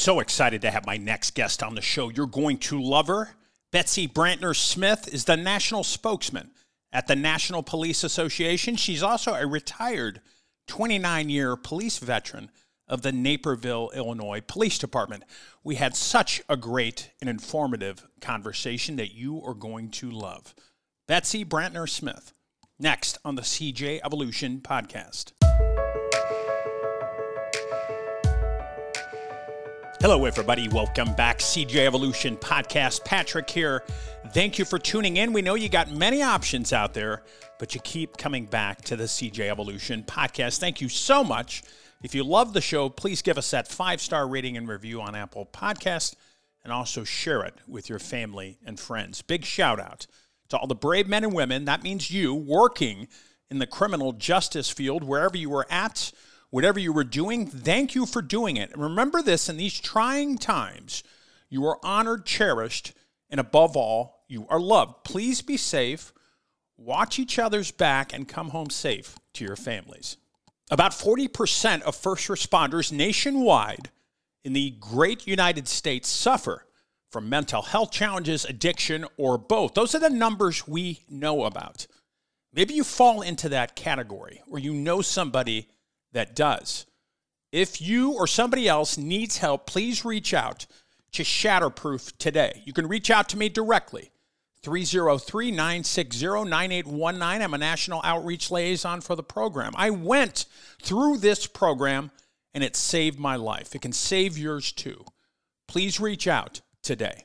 So excited to have my next guest on the show. You're going to love her. Betsy Brantner Smith is the national spokesman at the National Police Association. She's also a retired 29 year police veteran of the Naperville, Illinois Police Department. We had such a great and informative conversation that you are going to love. Betsy Brantner Smith, next on the CJ Evolution podcast. Hello, everybody. Welcome back. CJ Evolution Podcast. Patrick here. Thank you for tuning in. We know you got many options out there, but you keep coming back to the CJ Evolution Podcast. Thank you so much. If you love the show, please give us that five star rating and review on Apple Podcast and also share it with your family and friends. Big shout out to all the brave men and women. That means you working in the criminal justice field, wherever you are at Whatever you were doing, thank you for doing it. And remember this in these trying times, you are honored, cherished, and above all, you are loved. Please be safe, watch each other's back, and come home safe to your families. About 40% of first responders nationwide in the great United States suffer from mental health challenges, addiction, or both. Those are the numbers we know about. Maybe you fall into that category or you know somebody that does. If you or somebody else needs help, please reach out to Shatterproof today. You can reach out to me directly. 303 960 9819. I'm a national outreach liaison for the program. I went through this program and it saved my life. It can save yours too. Please reach out today.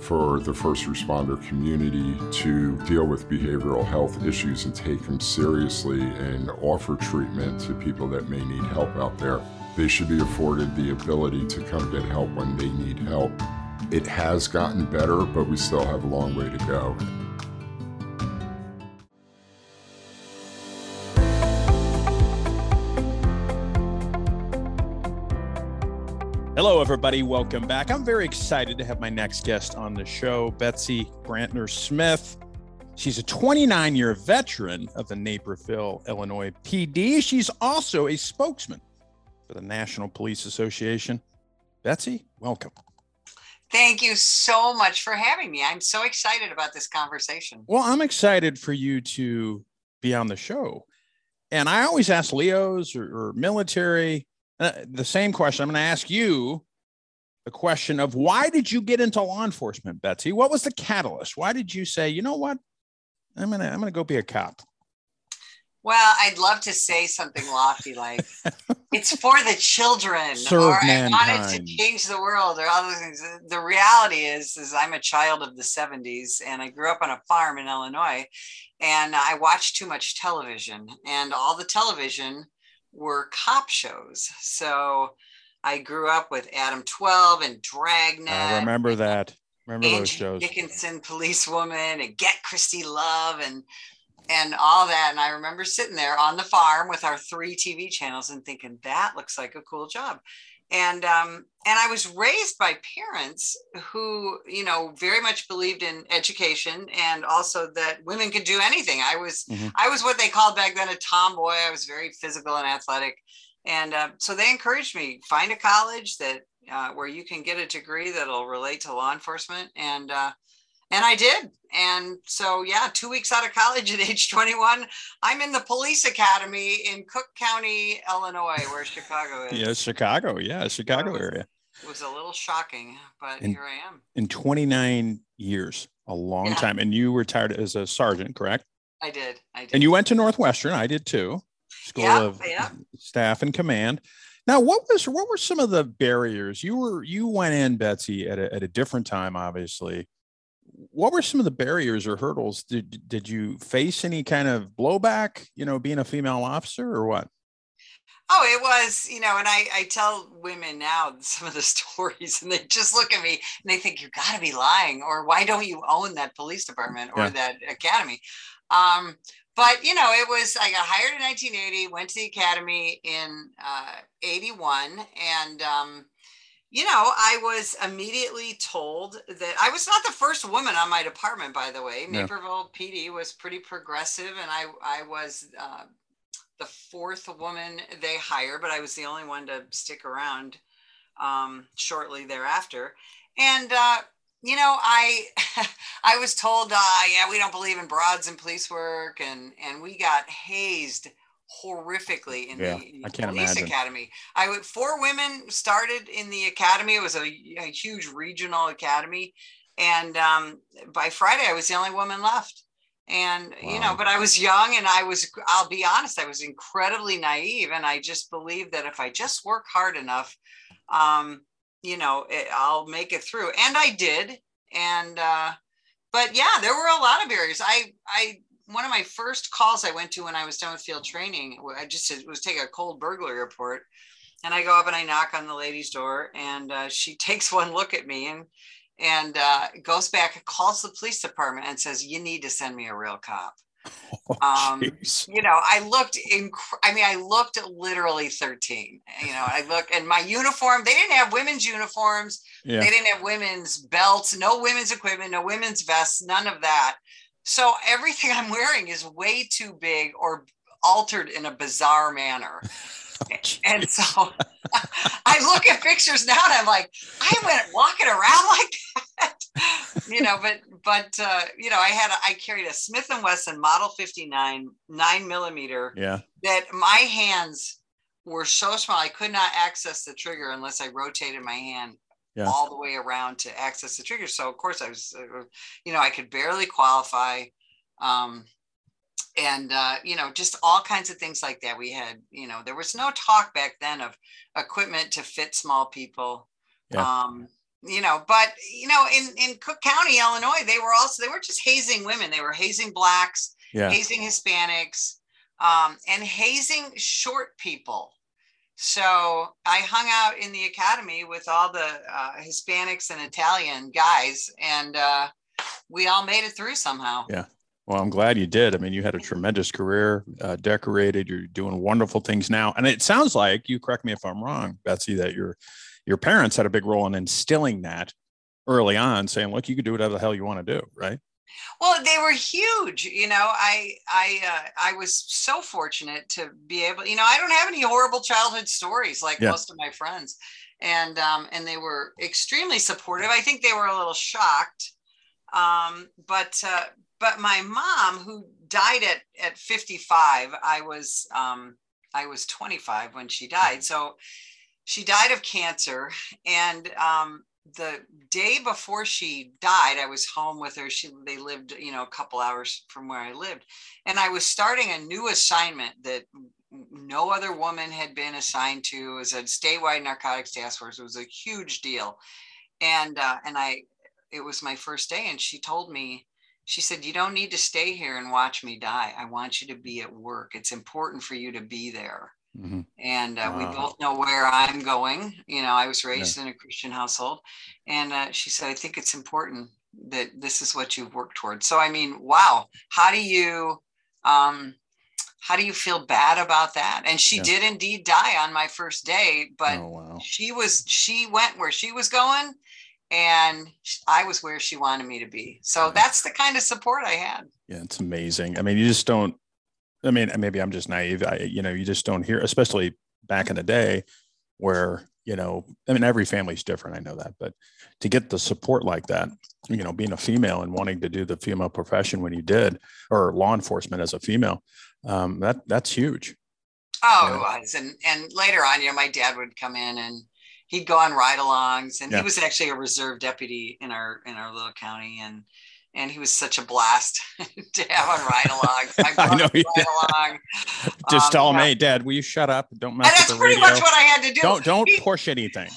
for the first responder community to deal with behavioral health issues and take them seriously and offer treatment to people that may need help out there. They should be afforded the ability to come get help when they need help. It has gotten better, but we still have a long way to go. Hello, everybody. Welcome back. I'm very excited to have my next guest on the show, Betsy Brantner Smith. She's a 29 year veteran of the Naperville, Illinois PD. She's also a spokesman for the National Police Association. Betsy, welcome. Thank you so much for having me. I'm so excited about this conversation. Well, I'm excited for you to be on the show. And I always ask Leos or, or military uh, the same question. I'm going to ask you the question of why did you get into law enforcement, Betsy? What was the catalyst? Why did you say, you know what, I'm gonna I'm gonna go be a cop? Well, I'd love to say something lofty like it's for the children, Serve or mankind. I wanted to change the world, or all those things. The reality is, is I'm a child of the '70s, and I grew up on a farm in Illinois, and I watched too much television, and all the television were cop shows. So I grew up with Adam 12 and Dragnet. I remember that. Remember Angie those shows. Dickinson, Policewoman, and Get Christie Love, and and all that. And I remember sitting there on the farm with our three TV channels and thinking that looks like a cool job and um, and I was raised by parents who you know very much believed in education and also that women could do anything. I was mm-hmm. I was what they called back then a tomboy. I was very physical and athletic, and uh, so they encouraged me find a college that uh, where you can get a degree that'll relate to law enforcement and. Uh, and I did. And so, yeah, two weeks out of college at age 21, I'm in the police academy in Cook County, Illinois, where Chicago is. yeah, Chicago. Yeah, Chicago was, area. It was a little shocking, but in, here I am. In 29 years, a long Yeah. time. And you retired as a sergeant, correct? I did. I did. And you went to Northwestern. I did too. School Yeah, of yeah. Staff and Command. Now, what was what were some of the barriers? You were you went in, Betsy, at a, at a different time, obviously. What were some of the barriers or hurdles? Did did you face any kind of blowback? You know, being a female officer, or what? Oh, it was, you know, and I, I tell women now some of the stories, and they just look at me and they think you got to be lying, or why don't you own that police department or yeah. that academy? Um, but you know, it was I got hired in 1980, went to the academy in uh, 81, and um, you know, I was immediately told that I was not the first woman on my department, by the way. Yeah. Naperville PD was pretty progressive, and I I was uh, the fourth woman they hired, but I was the only one to stick around um, shortly thereafter. And uh, you know, I I was told, uh, yeah, we don't believe in broads and police work, and and we got hazed horrifically in yeah, the can't police imagine. academy. I would four women started in the academy. It was a, a huge regional academy, and um, by Friday, I was the only woman left. And wow. you know, but I was young, and I was. I'll be honest, I was incredibly naive, and I just believed that if I just work hard enough, um, you know, it, I'll make it through. And I did. And uh, but yeah, there were a lot of barriers. I I one of my first calls I went to when I was done with field training, I just was take a cold burglary report. And I go up and I knock on the lady's door, and uh, she takes one look at me and and uh, goes back, and calls the police department, and says, "You need to send me a real cop." Oh, um, you know, I looked in, I mean, I looked literally 13, you know, I look and my uniform, they didn't have women's uniforms. Yeah. They didn't have women's belts, no women's equipment, no women's vests, none of that. So everything I'm wearing is way too big or altered in a bizarre manner. Oh, and so I look at pictures now and I'm like, I went walking around like that, you know, but, but, uh, you know, I had, a, I carried a Smith and Wesson model 59, nine millimeter yeah. that my hands were so small. I could not access the trigger unless I rotated my hand yeah. all the way around to access the trigger. So of course I was, uh, you know, I could barely qualify. Um, and uh, you know just all kinds of things like that we had you know there was no talk back then of equipment to fit small people yeah. um, you know but you know in in cook county illinois they were also they were just hazing women they were hazing blacks yeah. hazing hispanics um, and hazing short people so I hung out in the academy with all the uh, Hispanics and Italian guys, and uh, we all made it through somehow. Yeah. Well, I'm glad you did. I mean, you had a tremendous career, uh, decorated. You're doing wonderful things now, and it sounds like you correct me if I'm wrong, Betsy, that your your parents had a big role in instilling that early on, saying, "Look, you can do whatever the hell you want to do," right? Well, they were huge. You know, I I uh, I was so fortunate to be able. You know, I don't have any horrible childhood stories like yeah. most of my friends, and um, and they were extremely supportive. I think they were a little shocked, um, but uh, but my mom, who died at at 55, I was um, I was 25 when she died. So she died of cancer, and um, the day before she died, I was home with her. She they lived, you know, a couple hours from where I lived, and I was starting a new assignment that no other woman had been assigned to. It was a statewide narcotics task force. It was a huge deal, and uh, and I, it was my first day, and she told me. She said, You don't need to stay here and watch me die. I want you to be at work. It's important for you to be there. Mm-hmm. And uh, wow. we both know where I'm going. You know, I was raised yeah. in a Christian household. And uh, she said, I think it's important that this is what you've worked towards. So, I mean, wow. How do you, um, how do you feel bad about that? And she yeah. did indeed die on my first day, but oh, wow. she was, she went where she was going and I was where she wanted me to be. So yeah. that's the kind of support I had. Yeah, it's amazing. I mean, you just don't I mean, maybe I'm just naive. I, you know, you just don't hear, especially back in the day where, you know, I mean, every family's different. I know that, but to get the support like that, you know, being a female and wanting to do the female profession when you did, or law enforcement as a female, um, that that's huge. Oh, it was. And, and later on, you know, my dad would come in and he'd go on ride-alongs and yeah. he was actually a reserve deputy in our, in our little county. And, and he was such a blast to have on ride along. I, know. Ride along. Just um, tell him, hey, Dad, will you shut up? Don't mess and with the radio. That's pretty much what I had to do. Don't don't he, push anything.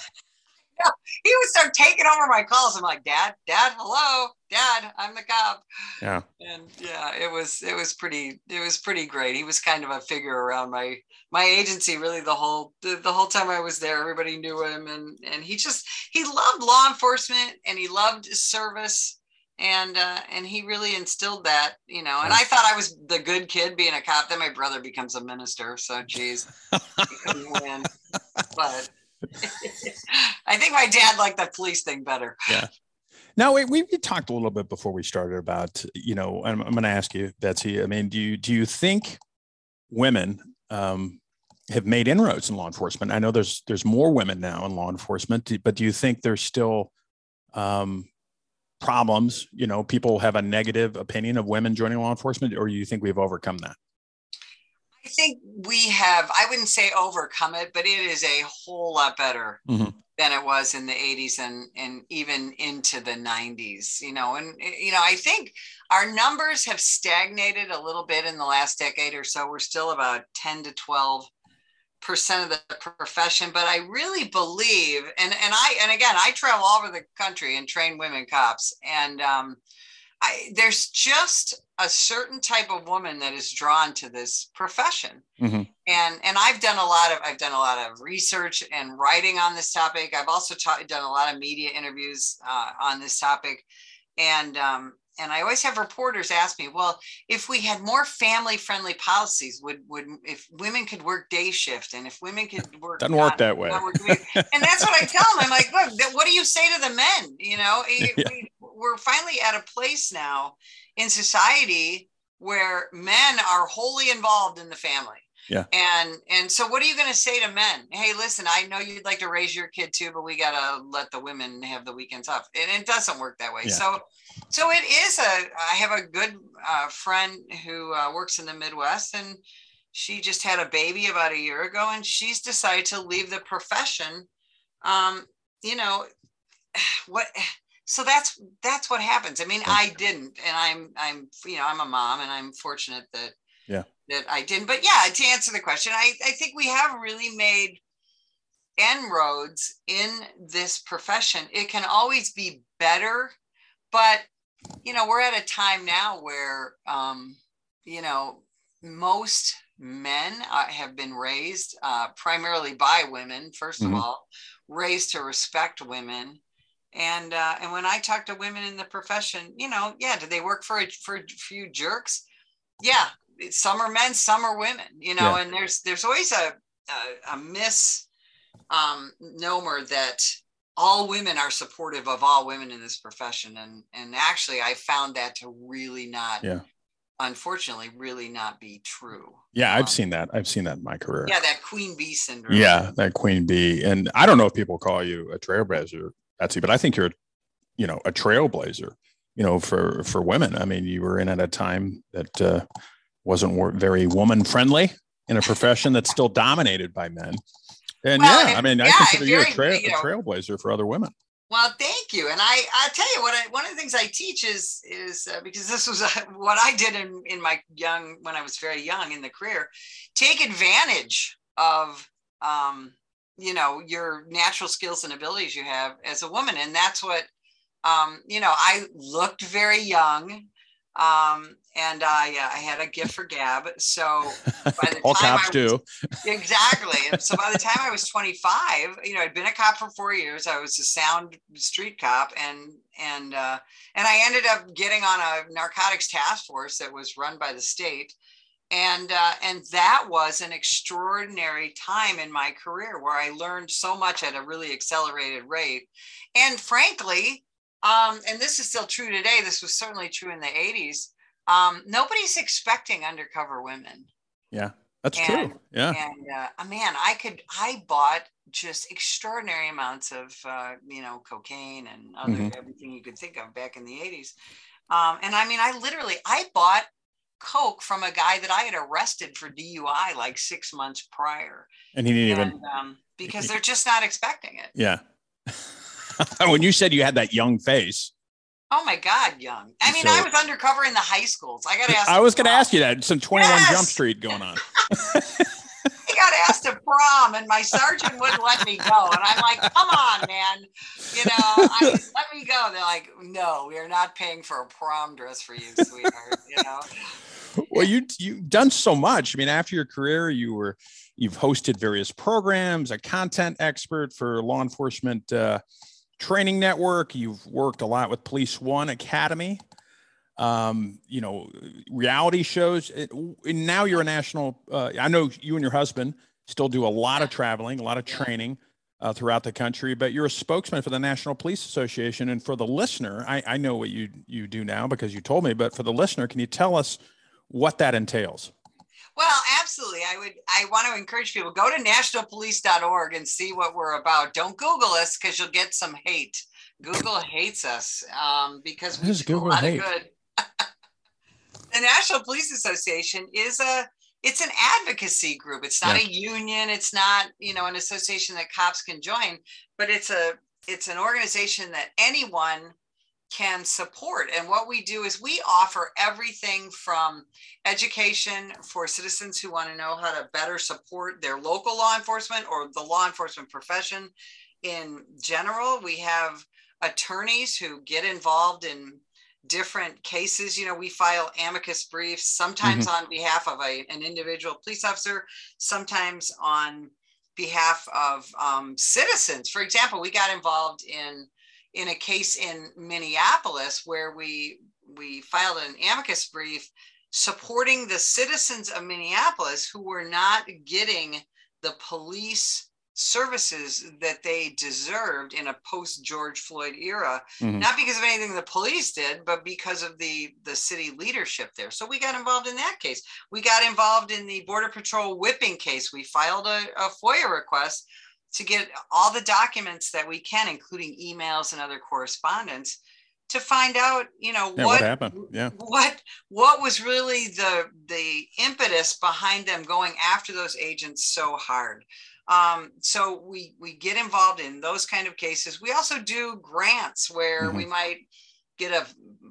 he would start taking over my calls. I'm like, Dad, Dad, hello, Dad, I'm the cop. Yeah. And yeah, it was it was pretty it was pretty great. He was kind of a figure around my my agency really the whole the, the whole time I was there. Everybody knew him and and he just he loved law enforcement and he loved service and uh, and he really instilled that, you know. And I thought I was the good kid being a cop. Then my brother becomes a minister, so geez. But I think my dad liked the police thing better. Yeah. Now we, we talked a little bit before we started about you know I'm, I'm going to ask you Betsy. I mean, do you do you think women um, have made inroads in law enforcement? I know there's there's more women now in law enforcement, but do you think there's still um, problems? You know, people have a negative opinion of women joining law enforcement, or you think we've overcome that? I think we have, I wouldn't say overcome it, but it is a whole lot better mm-hmm. than it was in the 80s and, and even into the 90s, you know. And, you know, I think our numbers have stagnated a little bit in the last decade or so. We're still about 10 to 12 percent of the profession but i really believe and and i and again i travel all over the country and train women cops and um I, there's just a certain type of woman that is drawn to this profession. Mm-hmm. and and i've done a lot of i've done a lot of research and writing on this topic. I've also ta- done a lot of media interviews uh, on this topic. And um, and I always have reporters ask me, well, if we had more family friendly policies, would would if women could work day shift and if women could work doesn't work that way. and that's what I tell them. I'm like, look, what do you say to the men? You know, yeah. we, we're finally at a place now in society where men are wholly involved in the family. Yeah. And and so what are you going to say to men? Hey, listen, I know you'd like to raise your kid too, but we got to let the women have the weekends off. And it doesn't work that way. Yeah. So so it is a I have a good uh, friend who uh, works in the Midwest and she just had a baby about a year ago and she's decided to leave the profession. Um, you know, what so that's that's what happens. I mean, I didn't and I'm I'm you know, I'm a mom and I'm fortunate that yeah that I didn't. But yeah, to answer the question, I, I think we have really made inroads in this profession. It can always be better, but you know, we're at a time now where um, you know, most men uh, have been raised uh, primarily by women, 1st mm-hmm. of all, raised to respect women. And uh, and when I talk to women in the profession, you know, yeah, do they work for a, for a few jerks? Yeah, some are men, some are women, you know, yeah. and there's there's always a a, a miss um, that all women are supportive of all women in this profession, and and actually I found that to really not, yeah. unfortunately, really not be true. Yeah, I've um, seen that. I've seen that in my career. Yeah, that queen bee syndrome. Yeah, that queen bee, and I don't know if people call you a trailblazer, Betsy, but I think you're, you know, a trailblazer. You know, for for women. I mean, you were in at a time that. Uh, wasn't very woman friendly in a profession that's still dominated by men. And well, yeah, I mean, yeah, I consider you a, you know, a trailblazer for other women. Well, thank you. And I, I tell you what, I, one of the things I teach is, is uh, because this was uh, what I did in, in my young, when I was very young in the career, take advantage of, um, you know, your natural skills and abilities you have as a woman. And that's what, um, you know, I looked very young um, and I, uh, I had a gift for gab. So by the all time cops I was, do exactly. And so by the time I was 25, you know, I'd been a cop for four years. I was a sound street cop, and and uh, and I ended up getting on a narcotics task force that was run by the state. And uh, and that was an extraordinary time in my career where I learned so much at a really accelerated rate. And frankly, um, and this is still true today. This was certainly true in the 80s. Um, nobody's expecting undercover women. Yeah, that's and, true. Yeah. And uh, man, I could, I bought just extraordinary amounts of, uh, you know, cocaine and other, mm-hmm. everything you could think of back in the 80s. Um, and I mean, I literally, I bought coke from a guy that I had arrested for DUI like six months prior. And he didn't and, even. Um, because they're just not expecting it. Yeah. when you said you had that young face. Oh my God, young. I mean, so, I was undercover in the high schools. I got asked. I was going to ask you that. Some 21 yes! Jump Street going on. I got asked to prom and my sergeant wouldn't let me go. And I'm like, come on, man. You know, I, let me go. They're like, no, we are not paying for a prom dress for you, sweetheart. You know? Well, you you've done so much. I mean, after your career, you were you've hosted various programs, a content expert for law enforcement uh, training network. You've worked a lot with Police One Academy um, you know, reality shows. and now you're a national. Uh, I know you and your husband still do a lot of traveling, a lot of training uh, throughout the country, but you're a spokesman for the National Police Association. And for the listener, I, I know what you you do now because you told me. But for the listener, can you tell us what that entails? Well, absolutely. I would I want to encourage people go to nationalpolice.org and see what we're about. Don't Google us because you'll get some hate. Google hates us um, because we do Google a lot hate? of good the National Police Association is a it's an advocacy group. It's not yeah. a union. It's not you know an association that cops can join, but it's a it's an organization that anyone can support. And what we do is we offer everything from education for citizens who want to know how to better support their local law enforcement or the law enforcement profession in general. We have attorneys who get involved in different cases. You know, we file amicus briefs, sometimes mm-hmm. on behalf of a, an individual police officer, sometimes on behalf of um, citizens. For example, we got involved in in a case in Minneapolis where we we filed an amicus brief supporting the citizens of Minneapolis who were not getting the police services that they deserved in a post George Floyd era, mm-hmm. not because of anything the police did, but because of the the city leadership there. So we got involved in that case. We got involved in the Border Patrol whipping case. We filed a, a FOIA request to get all the documents that we can, including emails and other correspondence to find out you know yeah, what, what, happened yeah what what was really the the impetus behind them going after those agents so hard um, so we we get involved in those kind of cases. We also do grants where mm-hmm. we might get a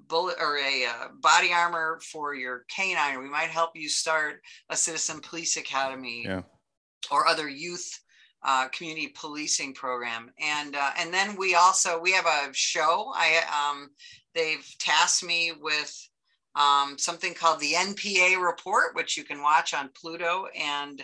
bullet or a uh, body armor for your canine. We might help you start a citizen police academy yeah. or other youth uh, community policing program. And uh, and then we also we have a show. I um, they've tasked me with um, something called the NPA report, which you can watch on Pluto and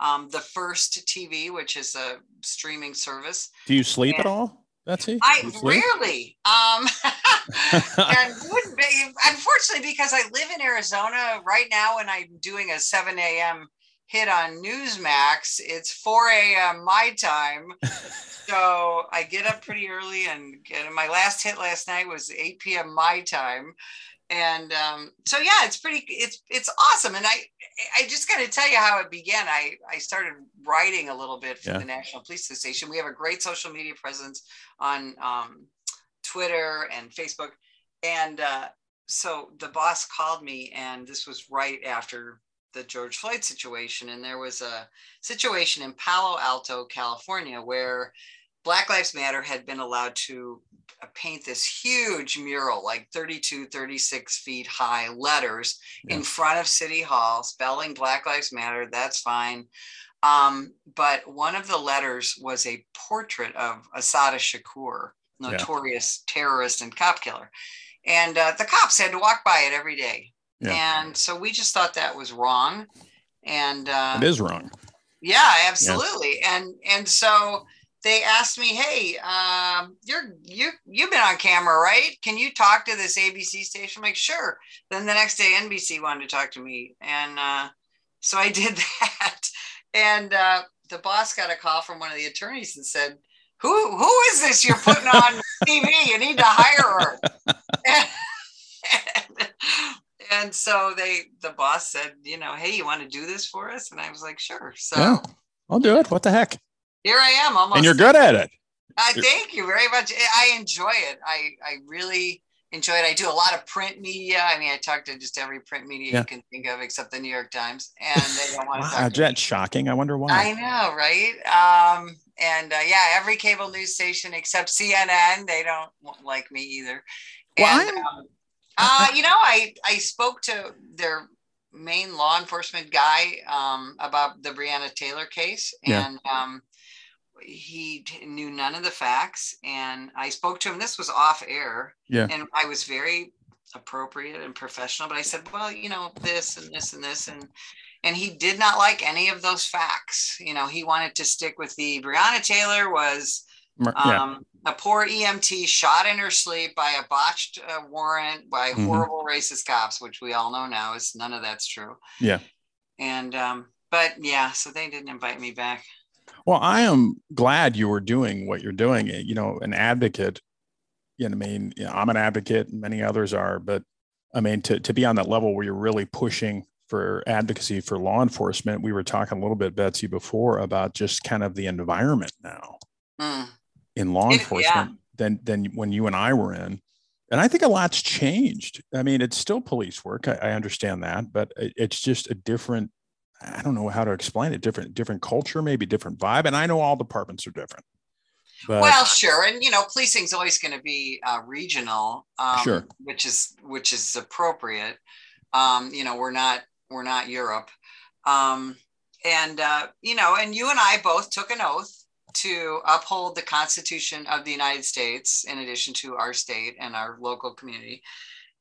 um, the first TV, which is a streaming service. Do you sleep and at all? Betsy? I rarely. Um, and would be, unfortunately, because I live in Arizona right now and I'm doing a 7 a.m. hit on Newsmax, it's 4 a.m. my time. so I get up pretty early and get, my last hit last night was 8 p.m. my time and um, so yeah it's pretty it's it's awesome and i i just got to tell you how it began i i started writing a little bit for yeah. the national police association we have a great social media presence on um, twitter and facebook and uh, so the boss called me and this was right after the george floyd situation and there was a situation in palo alto california where Black Lives Matter had been allowed to paint this huge mural, like 32, 36 feet high letters yeah. in front of City Hall, spelling Black Lives Matter. That's fine. Um, but one of the letters was a portrait of Assata Shakur, notorious yeah. terrorist and cop killer. And uh, the cops had to walk by it every day. Yeah. And so we just thought that was wrong. And uh, it is wrong. Yeah, absolutely. And and so they asked me, "Hey, um, you're you you've been on camera, right? Can you talk to this ABC station?" I'm like, "Sure." Then the next day, NBC wanted to talk to me, and uh, so I did that. And uh, the boss got a call from one of the attorneys and said, "Who who is this you're putting on TV? You need to hire her." and, and, and so they the boss said, "You know, hey, you want to do this for us?" And I was like, "Sure." So yeah, I'll do it. What the heck? here I am almost. And you're good at it. Uh, thank you very much. I enjoy it. I, I really enjoy it. I do a lot of print media. I mean, I talk to just every print media yeah. you can think of, except the New York Times, and they don't want to wow, talk. To that's shocking. I wonder why. I know, right? Um, and uh, yeah, every cable news station except CNN, they don't like me either. Why? um, uh, you know, I I spoke to their main law enforcement guy um, about the Breonna Taylor case, and yeah. um, he knew none of the facts. And I spoke to him. This was off air, yeah, and I was very appropriate and professional. But I said, well, you know, this and this and this, and and he did not like any of those facts. You know, he wanted to stick with the Breonna Taylor was yeah. um, a poor EMT shot in her sleep by a botched uh, warrant by mm-hmm. horrible racist cops, which we all know now is none of that's true. Yeah. And um, but yeah, so they didn't invite me back. Well, I am glad you were doing what you're doing. You know, an advocate. You know, I mean, you know, I'm an advocate, and many others are, but I mean, to to be on that level where you're really pushing for advocacy for law enforcement, we were talking a little bit, Betsy, before about just kind of the environment now. Mm in law enforcement yeah. than than when you and I were in. And I think a lot's changed. I mean, it's still police work. I, I understand that, but it, it's just a different. I don't know how to explain it. Different, different culture, maybe different vibe. And I know all departments are different. But, well, sure, and you know, policing's always going to be uh, regional, um, sure, which is which is appropriate. Um, you know, we're not we're not Europe, um, and uh, you know, and you and I both took an oath to uphold the Constitution of the United States, in addition to our state and our local community.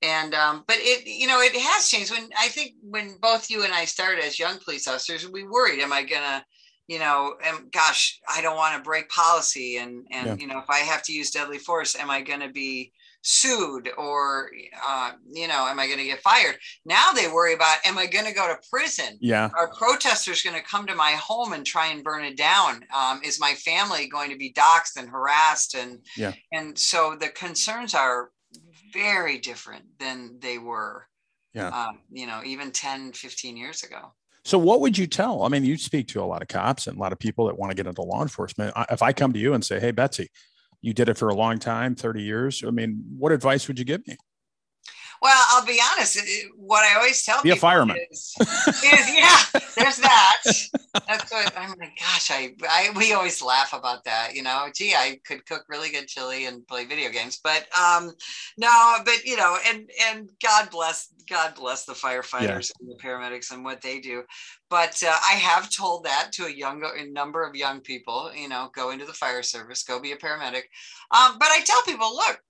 And um, but it you know it has changed. When I think when both you and I started as young police officers, we worried, am I gonna you know, and gosh, I don't want to break policy, and and yeah. you know, if I have to use deadly force, am I going to be sued or uh, you know am i going to get fired? Now they worry about am i going to go to prison? Yeah. Are protesters going to come to my home and try and burn it down? Um, is my family going to be doxxed and harassed? And yeah. and so the concerns are very different than they were yeah. um, you know even 10 15 years ago. So what would you tell? I mean you speak to a lot of cops and a lot of people that want to get into law enforcement. If i come to you and say hey betsy you did it for a long time 30 years. I mean what advice would you give me well i'll be honest what i always tell be people a fireman is, is yeah there's that that's what i'm like gosh I, I we always laugh about that you know gee i could cook really good chili and play video games but um no but you know and and god bless god bless the firefighters yeah. and the paramedics and what they do but uh, I have told that to a young a number of young people. You know, go into the fire service, go be a paramedic. Um, but I tell people, look,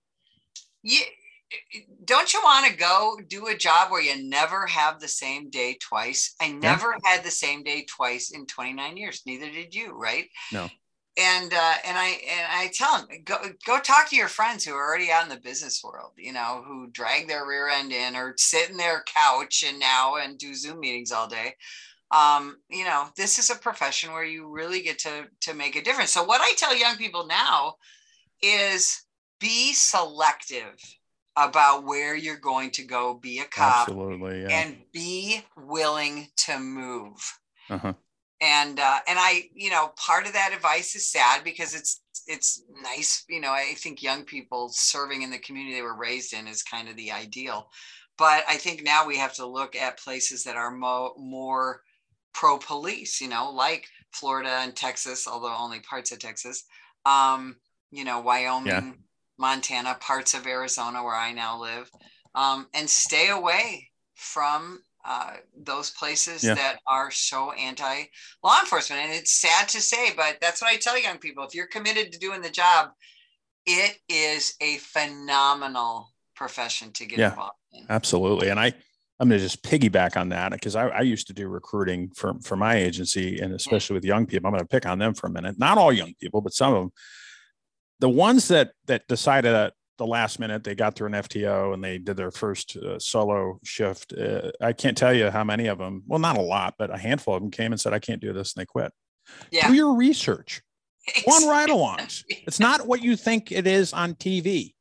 you don't you want to go do a job where you never have the same day twice? I never yeah. had the same day twice in 29 years. Neither did you, right? No. And uh, and I and I tell them go go talk to your friends who are already out in the business world, you know, who drag their rear end in or sit in their couch and now and do Zoom meetings all day um, you know, this is a profession where you really get to to make a difference. So what I tell young people now is be selective about where you're going to go be a cop Absolutely, yeah. and be willing to move. Uh-huh. And uh, and I, you know, part of that advice is sad because it's it's nice, you know, I think young people serving in the community they were raised in is kind of the ideal. But I think now we have to look at places that are mo- more pro police, you know, like Florida and Texas, although only parts of Texas, um, you know, Wyoming, yeah. Montana, parts of Arizona where I now live, um, and stay away from uh, those places yeah. that are so anti law enforcement. And it's sad to say, but that's what I tell young people. If you're committed to doing the job, it is a phenomenal profession to get yeah, involved in. Absolutely. And I, I'm going to just piggyback on that because I, I, used to do recruiting for, for my agency and especially with young people. I'm going to pick on them for a minute. Not all young people, but some of them. The ones that that decided at the last minute they got through an FTO and they did their first uh, solo shift. Uh, I can't tell you how many of them. Well, not a lot, but a handful of them came and said, "I can't do this," and they quit. Yeah. Do your research. One ride-alongs. It's not what you think it is on TV.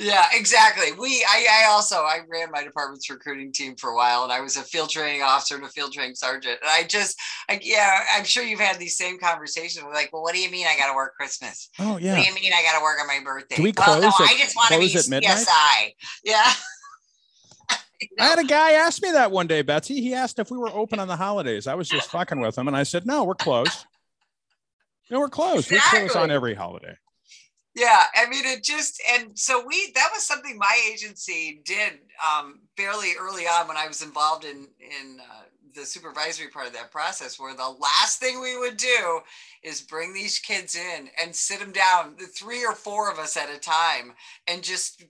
Yeah, exactly. We, I, I also, I ran my department's recruiting team for a while, and I was a field training officer and a field training sergeant. And I just, I, yeah, I'm sure you've had these same conversations. We're like, well, what do you mean I got to work Christmas? Oh yeah. What do you mean I got to work on my birthday? Do we close? Well, no, at, I just want to be at midnight? CSI. Yeah. I had a guy ask me that one day, Betsy. He asked if we were open on the holidays. I was just fucking with him, and I said, "No, we're closed. No, we're closed. Exactly. We're closed on every holiday." Yeah, I mean it just and so we that was something my agency did um, fairly early on when I was involved in in uh, the supervisory part of that process where the last thing we would do is bring these kids in and sit them down the three or four of us at a time and just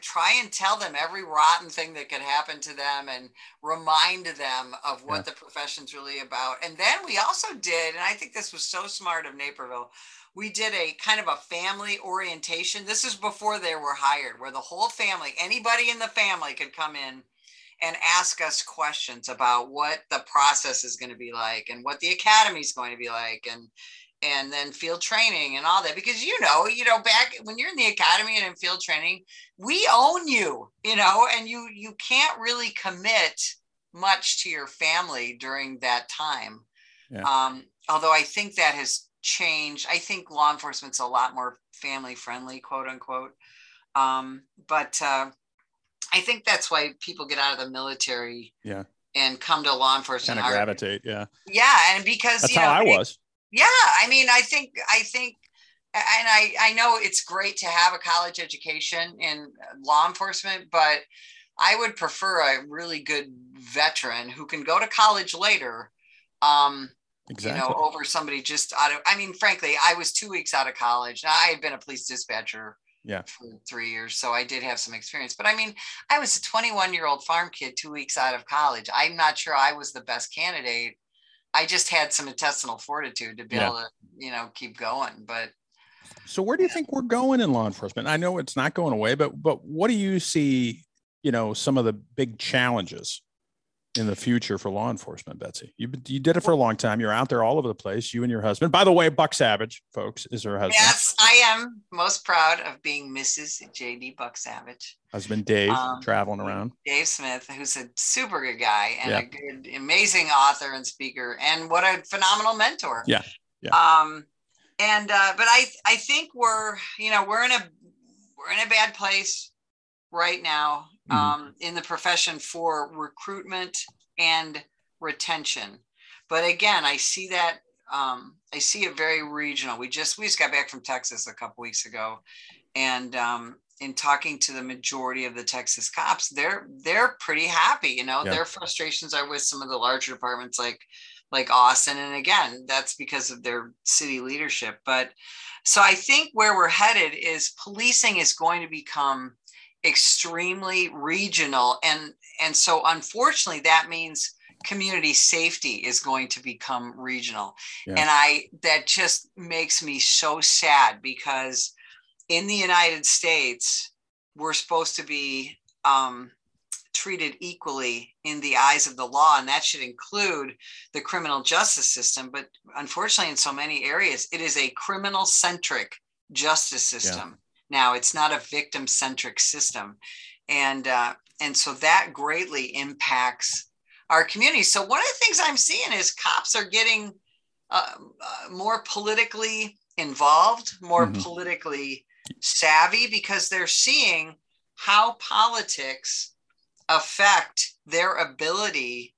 try and tell them every rotten thing that could happen to them and remind them of what yeah. the profession's really about and then we also did and i think this was so smart of naperville we did a kind of a family orientation. This is before they were hired where the whole family anybody in the family could come in and ask us questions about what the process is going to be like and what the academy is going to be like and and then field training and all that. Because you know you know back when you're in the academy and in field training we own you you know and you you can't really commit much to your family during that time. Yeah. um, although i think that has changed i think law enforcement's a lot more family friendly quote unquote um, but uh, I think that's why people get out of the military. Yeah. And come to law enforcement. Kind of gravitate. Yeah. Yeah. And because that's how know, I it, was. Yeah. I mean, I think, I think, and I, I know it's great to have a college education in law enforcement, but I would prefer a really good veteran who can go to college later. Um, exactly. You know, over somebody just out of, I mean, frankly, I was two weeks out of college. I had been a police dispatcher yeah for three years so i did have some experience but i mean i was a 21 year old farm kid two weeks out of college i'm not sure i was the best candidate i just had some intestinal fortitude to be yeah. able to you know keep going but so where do you think we're going in law enforcement i know it's not going away but but what do you see you know some of the big challenges in the future for law enforcement, Betsy? You, you did it for a long time. You're out there all over the place. You and your husband. By the way, Buck Savage, folks, is her husband. Yes, I am most proud of being Mrs. JD Buck Savage. Husband Dave, um, traveling around. Dave Smith, who's a super good guy and yeah. a good, amazing author and speaker, and what a phenomenal mentor. Yeah. Yeah. Um, and uh, but I I think we're you know we're in a we're in a bad place right now mm-hmm. um, in the profession for recruitment and retention. But again, I see that um, I see it very regional. We just we just got back from Texas a couple weeks ago, and um, in talking to the majority of the Texas cops, they're they're pretty happy. You know, yeah. their frustrations are with some of the larger departments like like Austin, and again, that's because of their city leadership. But so I think where we're headed is policing is going to become extremely regional and and so unfortunately that means community safety is going to become regional. Yeah. and i that just makes me so sad because in the united states we're supposed to be um, treated equally in the eyes of the law and that should include the criminal justice system but unfortunately in so many areas it is a criminal centric justice system now. It's not a victim centric system. And, uh, and so that greatly impacts our community. So one of the things I'm seeing is cops are getting uh, uh, more politically involved, more mm-hmm. politically savvy because they're seeing how politics affect their ability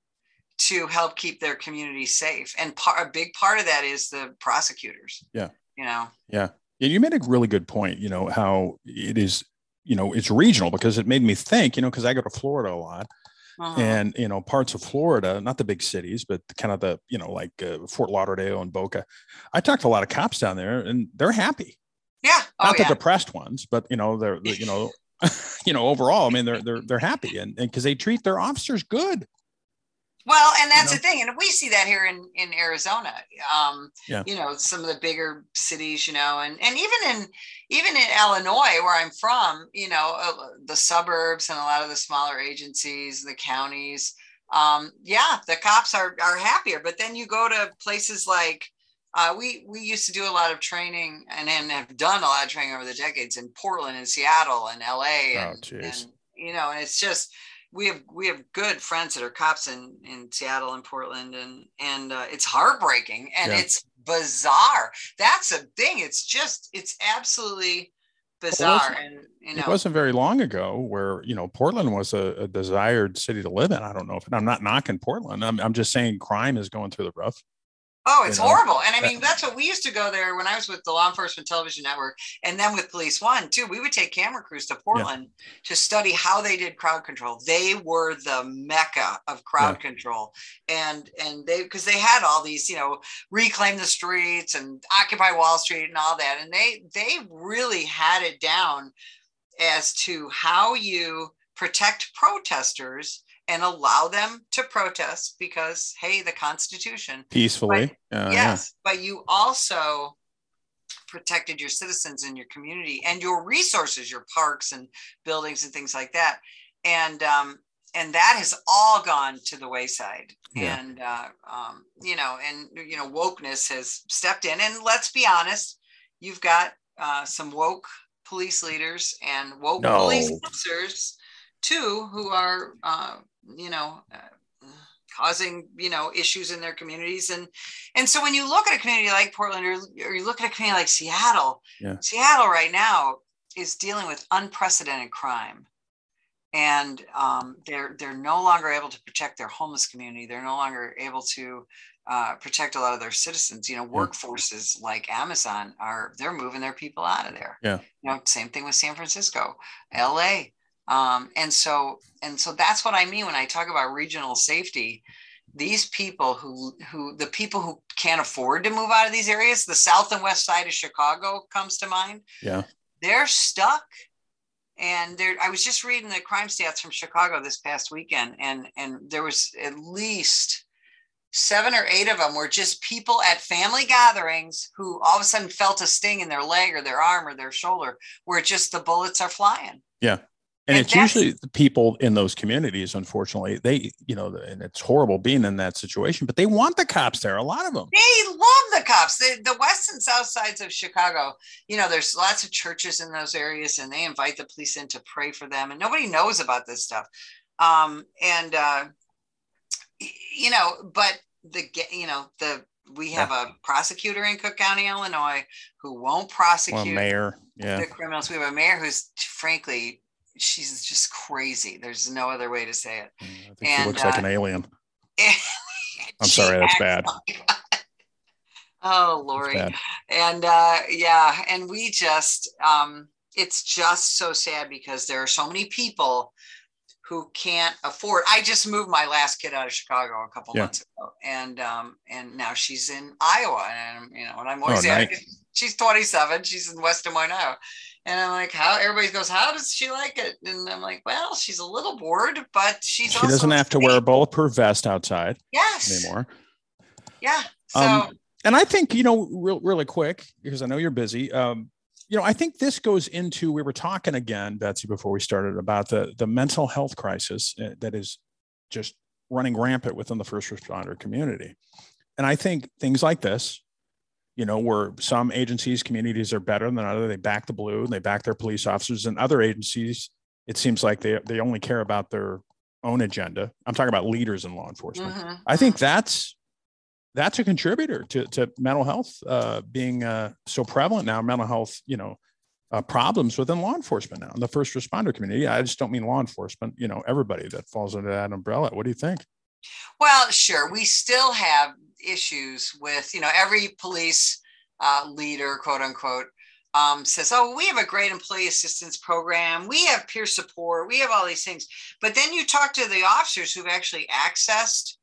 to help keep their community safe. And par- a big part of that is the prosecutors. Yeah. You know. Yeah. Yeah, you made a really good point. You know how it is. You know, it's regional because it made me think. You know, because I go to Florida a lot, uh-huh. and you know parts of Florida, not the big cities, but kind of the you know like uh, Fort Lauderdale and Boca. I talked to a lot of cops down there, and they're happy. Yeah, oh, not the depressed ones, but you know they're you know you know overall. I mean they're they're they're happy, and because they treat their officers good. Well, and that's you know? the thing, and we see that here in in Arizona. Um, yeah. You know, some of the bigger cities, you know, and and even in even in Illinois, where I'm from, you know, uh, the suburbs and a lot of the smaller agencies, the counties. Um, yeah, the cops are are happier. But then you go to places like uh, we we used to do a lot of training and, and have done a lot of training over the decades in Portland and Seattle and LA and, oh, and you know, and it's just we have we have good friends that are cops in in Seattle and Portland and and uh, it's heartbreaking and yeah. it's bizarre. That's a thing. It's just it's absolutely bizarre and you know it wasn't very long ago where you know Portland was a, a desired city to live in. I don't know if I'm not knocking Portland. I'm I'm just saying crime is going through the roof. Oh, it's you know? horrible. And I mean, that's what we used to go there when I was with the Law Enforcement Television Network and then with Police One, too. We would take camera crews to Portland yeah. to study how they did crowd control. They were the mecca of crowd yeah. control. And and they because they had all these, you know, reclaim the streets and occupy Wall Street and all that. And they they really had it down as to how you protect protesters and allow them to protest because hey the constitution peacefully but, uh, yes yeah. but you also protected your citizens and your community and your resources your parks and buildings and things like that and um and that has all gone to the wayside yeah. and uh, um, you know and you know wokeness has stepped in and let's be honest you've got uh, some woke police leaders and woke no. police officers too who are uh, you know uh, causing you know issues in their communities. And and so when you look at a community like portland or, or you look at a community like seattle yeah. seattle right now is dealing with unprecedented crime. And um, they're they're no longer able to protect their homeless community. They're no longer able to uh, protect a lot of their citizens. You know workforces like amazon are they're moving their people out of there. Yeah. You know same thing with san francisco la um, and so and so that's what I mean when I talk about regional safety. These people who who the people who can't afford to move out of these areas, the south and west side of Chicago comes to mind. Yeah. They're stuck. And there I was just reading the crime stats from Chicago this past weekend, and and there was at least seven or eight of them were just people at family gatherings who all of a sudden felt a sting in their leg or their arm or their shoulder where just the bullets are flying. Yeah and, and it's usually the people in those communities unfortunately they you know and it's horrible being in that situation but they want the cops there a lot of them they love the cops the, the west and south sides of chicago you know there's lots of churches in those areas and they invite the police in to pray for them and nobody knows about this stuff um, and uh, you know but the you know the we have a prosecutor in Cook County, Illinois, who won't prosecute well, mayor. Yeah. the criminals. We have a mayor who's frankly she's just crazy. There's no other way to say it. Mm, I think and, she looks uh, like an uh, alien. I'm sorry, that's bad. oh, Lori. And uh, yeah, and we just, um, it's just so sad because there are so many people who can't afford. I just moved my last kid out of Chicago a couple yeah. months ago, and um, and now she's in Iowa, and you know, and I'm always oh, nice. she's 27, she's in West Des Moines, Iowa. And I'm like, how everybody goes, how does she like it? And I'm like, well, she's a little bored, but she's she doesn't have to wear a bulletproof vest outside yes anymore. Yeah. So um, and I think, you know, real really quick, because I know you're busy. Um, you know, I think this goes into we were talking again, Betsy, before we started about the the mental health crisis uh, that is just running rampant within the first responder community. And I think things like this, you know, where some agencies, communities are better than other. They back the blue and they back their police officers, and other agencies, it seems like they they only care about their own agenda. I'm talking about leaders in law enforcement. Mm-hmm. I think mm-hmm. that's that's a contributor to, to mental health uh, being uh, so prevalent now. Mental health, you know, uh, problems within law enforcement now in the first responder community. I just don't mean law enforcement. You know, everybody that falls under that umbrella. What do you think? Well, sure. We still have issues with, you know, every police uh, leader, quote unquote, um, says, oh, we have a great employee assistance program. We have peer support. We have all these things. But then you talk to the officers who've actually accessed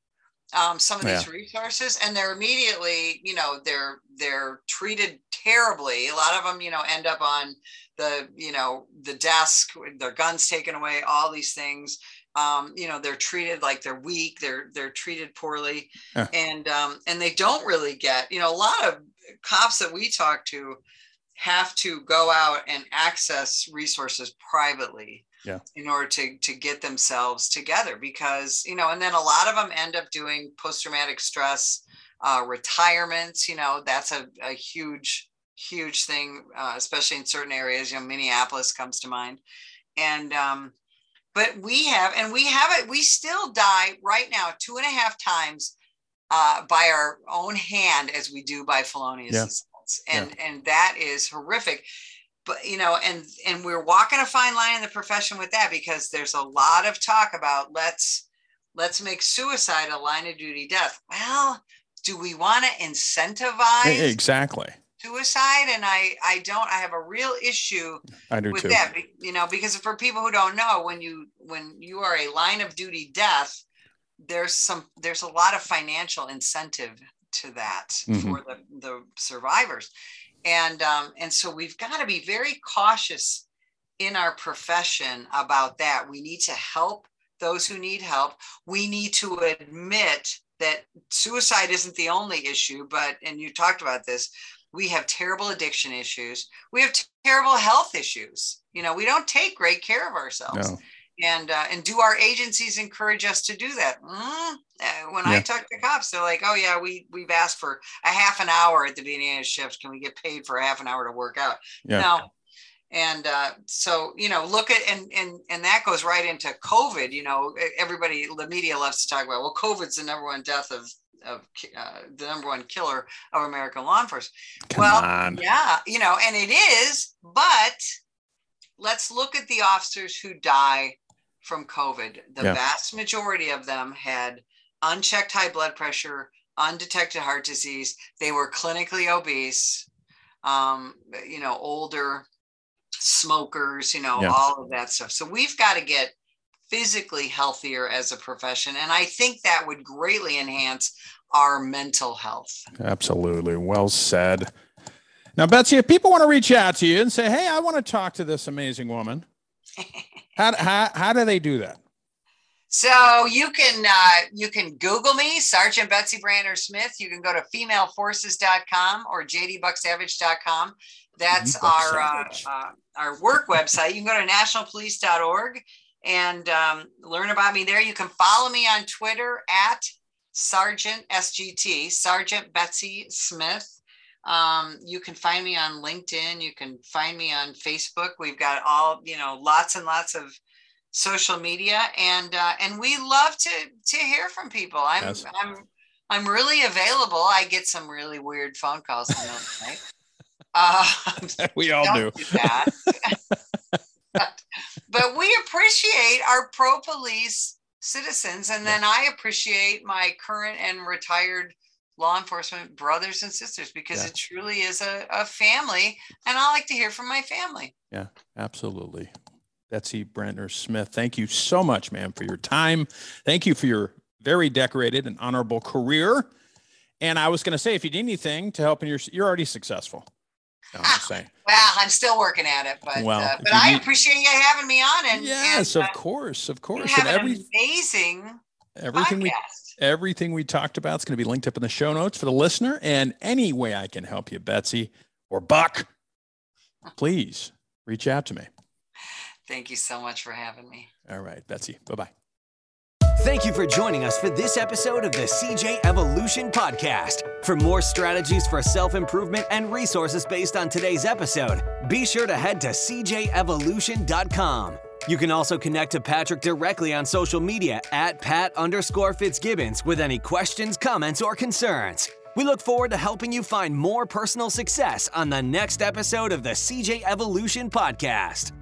um, some of yeah. these resources and they're immediately, you know, they're, they're treated terribly. A lot of them, you know, end up on the, you know, the desk, their guns taken away, all these things um, you know they're treated like they're weak they're they're treated poorly yeah. and um, and they don't really get you know a lot of cops that we talk to have to go out and access resources privately yeah. in order to to get themselves together because you know and then a lot of them end up doing post-traumatic stress uh, retirements you know that's a, a huge huge thing uh, especially in certain areas you know minneapolis comes to mind and um, but we have, and we have it, we still die right now two and a half times uh, by our own hand as we do by felonious yeah. assaults. And, yeah. and that is horrific. But, you know, and, and we're walking a fine line in the profession with that because there's a lot of talk about let's, let's make suicide a line of duty death. Well, do we want to incentivize exactly suicide and i i don't i have a real issue with too. that you know because for people who don't know when you when you are a line of duty death there's some there's a lot of financial incentive to that Mhm. for the the survivors and um and so we've got to be very cautious in our profession about that we need to help those who need help we need to admit that suicide isn't the only issue but and you talked about this we have terrible addiction issues. We have terrible health issues. You know we don't take great care of ourselves. No. and uh, and do our agencies encourage us to do that? Mm, uh, when i talk to cops they're like oh yeah we we've asked for a half an hour at the beginning of shifts can we get paid for a half an hour to work out? Yeah. no. And uh, so you know look at and and and that goes right into covid. You know everybody the media loves to talk about well covid's the number one death of of uh, the number one killer of american law enforcement Come well, on. yeah, you know, and it is, but let's look at the officers who die from COVID. The Yeah. vast majority of them had unchecked high blood pressure, undetected heart disease. They were clinically obese, um, you know, older smokers, you know, Yeah. all of that stuff. So we've got to get physically healthier as a profession. And I think that would greatly enhance our mental health. Absolutely. Well said. Now, Betsy, if people want to reach out to you and say, hey, I want to talk to this amazing woman, how, how, how do they do that? So you can uh, you can Google me, Sergeant Betsy Brantner Smith. You can go to femaleforces.com or jdbucksavage.com. That's our uh, uh, our work website. You can go to nationalpolice.org and um, learn about me there. You can follow me on Twitter at Sergeant SGT, Sergeant Betsy Smith. Um, you can find me on LinkedIn. You can find me on Facebook. We've got all you know, lots and lots of social media, and uh, and we love to to hear from people. I'm Yes. I'm I'm really available. I get some really weird phone calls in the middle of the night. Uh, we all do. do that. but, we appreciate our pro police citizens, and then I appreciate my current and retired law enforcement brothers and sisters because Yeah. it truly is a, a family, and I like to hear from my family. Yeah, absolutely. Betsy Brantner Smith, thank you so much, ma'am, for your time. Thank you for your very decorated and honorable career. And I was going to say, if you need anything to help in your, you're already successful. No, I'm just saying. Well, I'm still working at it, but Well, uh, but I need- appreciate you having me on, and yes, and, of uh, course, of you course. have And an amazing everything we everything we talked about is going to be linked up in the show notes for the listener. And any way I can help you, Betsy or Buck, please reach out to me. Thank you so much for having me. All right, Betsy. Bye bye. Thank you for joining us for this episode of the CJ Evolution Podcast. For more strategies for self improvement and resources based on today's episode, be sure to head to cjevolution.com. You can also connect to Patrick directly on social media at Pat underscore Fitzgibbons with any questions, comments, or concerns. We look forward to helping you find more personal success on the next episode of the CJ Evolution Podcast.